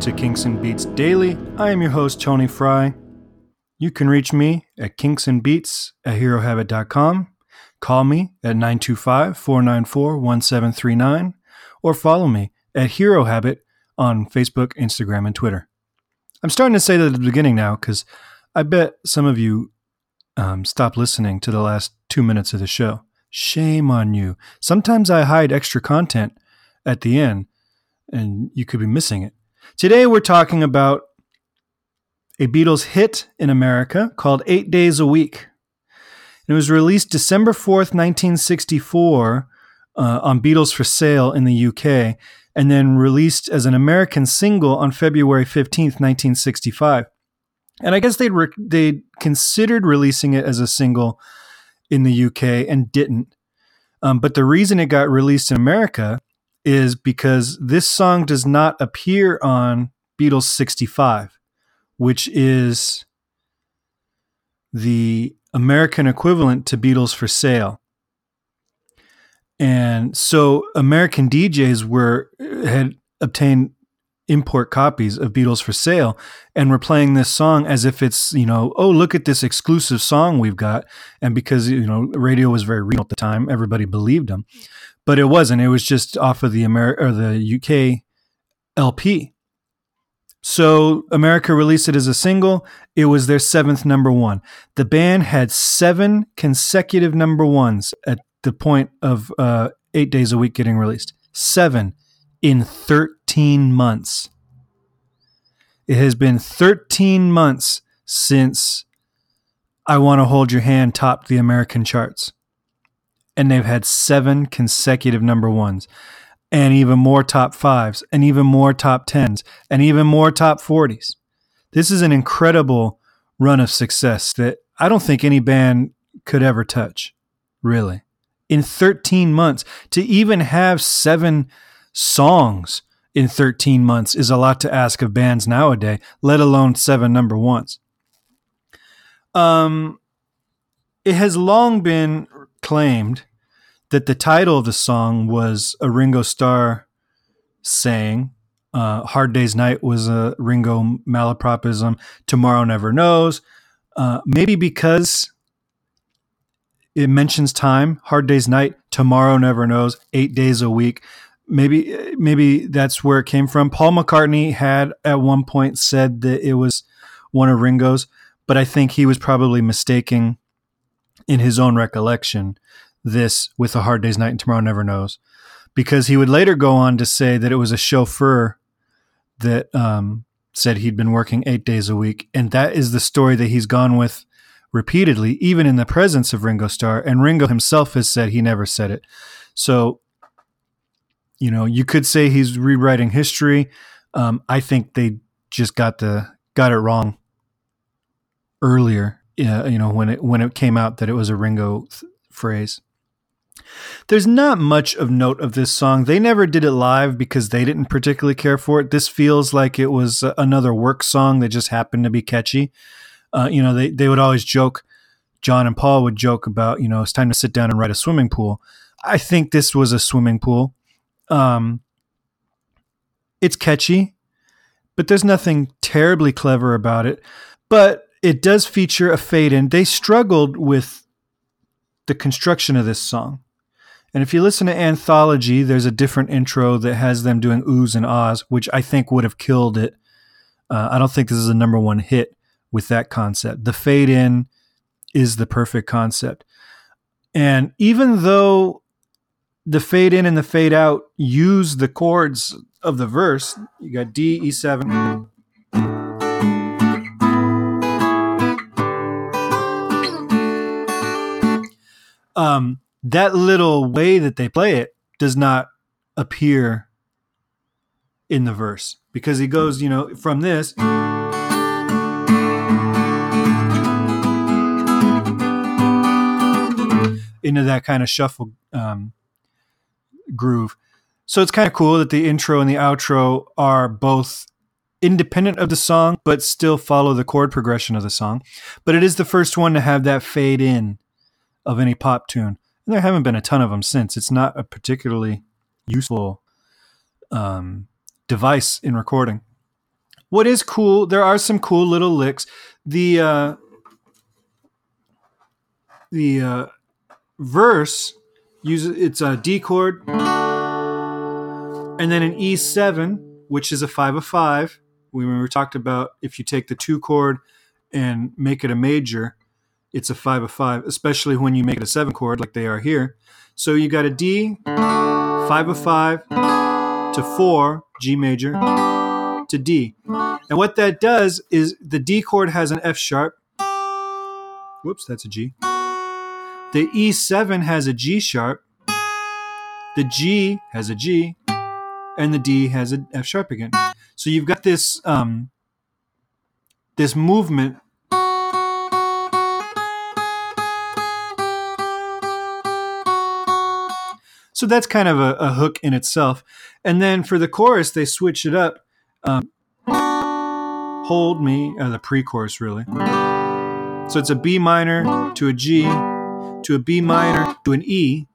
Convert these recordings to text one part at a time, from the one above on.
to Kingston Beats Daily. I am your host, Tony Fry. You can reach me at kingstonbeats at herohabit.com. Call me at 925 494 1739 or follow me at Hero Habit on Facebook, Instagram, and Twitter. I'm starting to say that at the beginning now because I bet some of you um, stopped listening to the last two minutes of the show. Shame on you. Sometimes I hide extra content at the end and you could be missing it. Today we're talking about a Beatles hit in America called Eight Days a Week. It was released December 4th, 1964 uh, on Beatles for Sale in the UK, and then released as an American single on February 15th, 1965. And I guess they re- they considered releasing it as a single in the UK and didn't. Um, but the reason it got released in America is because this song does not appear on Beatles 65, which is the American equivalent to Beatles for Sale. And so American DJs were had obtained import copies of Beatles for Sale and were playing this song as if it's, you know, oh, look at this exclusive song we've got. And because, you know, radio was very real at the time, everybody believed them but it wasn't. It was just off of the America or the UK LP. So America released it as a single. It was their seventh number one. The band had seven consecutive number ones at the point of uh, eight days a week getting released. Seven in 13 months. It has been 13 months since I Want to Hold Your Hand topped the American charts and they've had seven consecutive number ones and even more top fives and even more top tens and even more top 40s. This is an incredible run of success that I don't think any band could ever touch, really. In 13 months, to even have seven songs in 13 months is a lot to ask of bands nowadays, let alone seven number ones. Um, it has long been claimed that the title of the song was a Ringo Starr saying. Uh, Hard Day's Night was a Ringo malapropism. Tomorrow Never Knows. Uh, maybe because it mentions time. Hard Day's Night. Tomorrow Never Knows. Eight days a week. Maybe maybe that's where it came from. Paul McCartney had at one point said that it was one of Ringo's, but I think he was probably mistaking in his own recollection this with a hard day's night and tomorrow never knows. Because he would later go on to say that it was a chauffeur that um, said he'd been working eight days a week. And that is the story that he's gone with repeatedly even in the presence of ringo starr. And ringo himself has said he never said it. So you know you could say he's rewriting history. Um, i think they just got the got it wrong earlier uh, you know when it when it came out that it was a ringo th- phrase there's not much of note of this song. They never did it live because they didn't particularly care for it. This feels like it was another work song that just happened to be catchy. Uh, you know, they, they would always joke, John and Paul would joke about, you know, it's time to sit down and write a swimming pool. I think this was a swimming pool. Um, it's catchy, but there's nothing terribly clever about it. But it does feature a fade in. They struggled with the construction of this song. And if you listen to Anthology, there's a different intro that has them doing oohs and ahs, which I think would have killed it. Uh, I don't think this is a number one hit with that concept. The fade in is the perfect concept. And even though the fade in and the fade out use the chords of the verse, you got D, E7. Um, that little way that they play it does not appear in the verse because he goes, you know, from this into that kind of shuffle um, groove. So it's kind of cool that the intro and the outro are both independent of the song, but still follow the chord progression of the song. But it is the first one to have that fade in of any pop tune there haven't been a ton of them since. It's not a particularly useful um, device in recording. what is cool, there are some cool little licks. The uh, the uh, verse uses it's a D chord and then an E7, which is a five of five. We remember talked about if you take the two chord and make it a major, it's a five of five, especially when you make it a seven chord like they are here. So you got a D, five of five to four, G major to D. And what that does is the D chord has an F sharp. Whoops, that's a G. The E7 has a G sharp. The G has a G and the D has an F sharp again. So you've got this um, this movement. So that's kind of a, a, hook in itself. And then for the chorus, they switch it up. Um, hold me, uh, the pre-chorus really. So it's a B minor to a G to a B minor to an E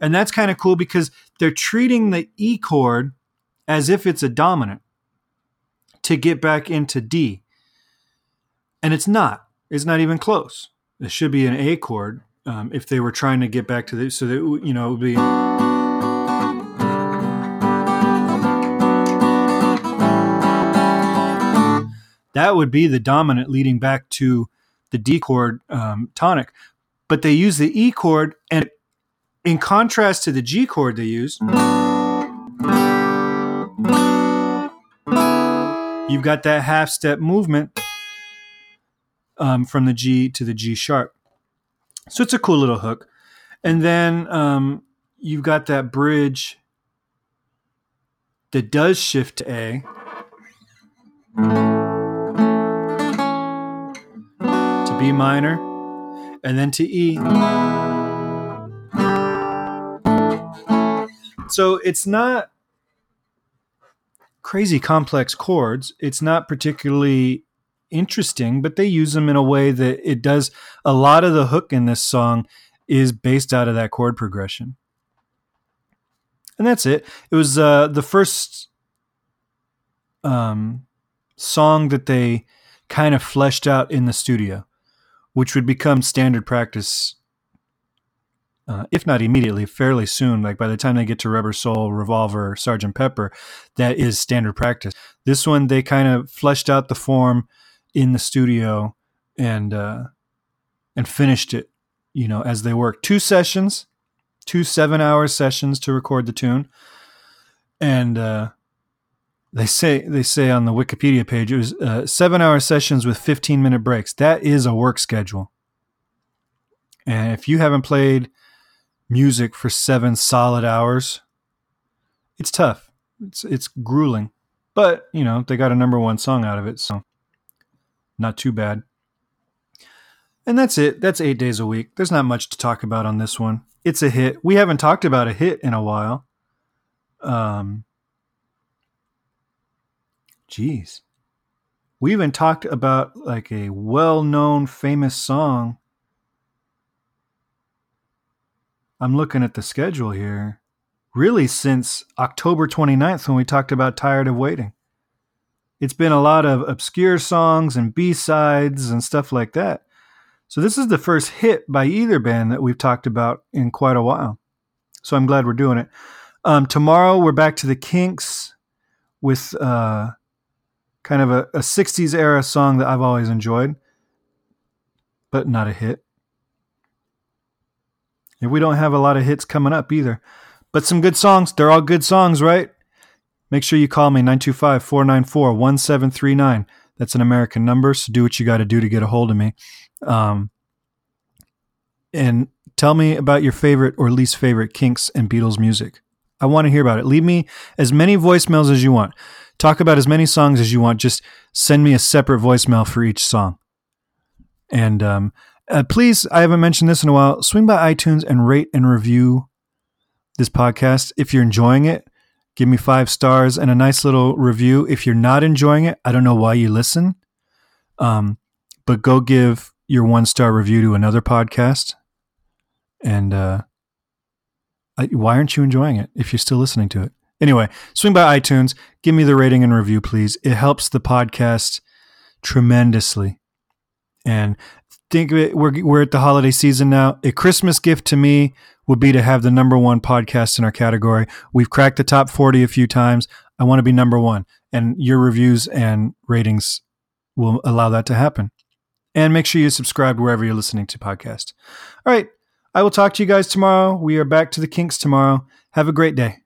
and that's kind of cool because they're treating the E chord as if it's a dominant to get back into D. And it's not. It's not even close. It should be an A chord um, if they were trying to get back to the, so that, you know, it would be. That would be the dominant leading back to the D chord um, tonic. But they use the E chord and in contrast to the G chord they use, you've got that half step movement um, from the G to the G sharp. So it's a cool little hook. And then um, you've got that bridge that does shift to A. To B minor, and then to E. So it's not crazy complex chords. It's not particularly interesting, but they use them in a way that it does. A lot of the hook in this song is based out of that chord progression. And that's it. It was uh, the first um, song that they kind of fleshed out in the studio, which would become standard practice uh, if not immediately, fairly soon, like by the time they get to Rubber Soul, Revolver, Sergeant Pepper, that is standard practice. This one, they kind of fleshed out the form in the studio and uh, and finished it, you know, as they worked. Two sessions, two seven-hour sessions to record the tune, and uh, they say they say on the Wikipedia page it was uh, seven-hour sessions with fifteen-minute breaks. That is a work schedule. And if you haven't played music for seven solid hours. It's tough. It's it's grueling, but you know they got a number one song out of it, so not too bad. And that's it. That's eight days a week. There's not much to talk about on this one. It's a hit. We haven't talked about a hit in a while. Um, jeez, we even talked about like a well-known, famous song I'm looking at the schedule here. Really, since October 29th, when we talked about Tired of Waiting. It's been a lot of obscure songs and B sides and stuff like that. So, this is the first hit by either band that we've talked about in quite a while. So, I'm glad we're doing it. Um, tomorrow, we're back to the Kinks with uh, kind of a, a 60s era song that I've always enjoyed, but not a hit. And we don't have a lot of hits coming up either. But some good songs. They're all good songs, right? Make sure you call me 925 494 1739. That's an American number, so do what you got to do to get a hold of me. Um, and tell me about your favorite or least favorite Kinks and Beatles music. I want to hear about it. Leave me as many voicemails as you want. Talk about as many songs as you want. Just send me a separate voicemail for each song. And um, uh, please, I haven't mentioned this in a while. Swing by iTunes and rate and review this podcast. If you're enjoying it, give me five stars and a nice little review. If you're not enjoying it, I don't know why you listen, um, but go give your one star review to another podcast. And uh, I, why aren't you enjoying it if you're still listening to it? Anyway, swing by iTunes, give me the rating and review, please. It helps the podcast tremendously. And think of it, we're, we're at the holiday season now. A Christmas gift to me would be to have the number one podcast in our category. We've cracked the top 40 a few times. I want to be number one. And your reviews and ratings will allow that to happen. And make sure you subscribe wherever you're listening to podcasts. All right. I will talk to you guys tomorrow. We are back to the kinks tomorrow. Have a great day.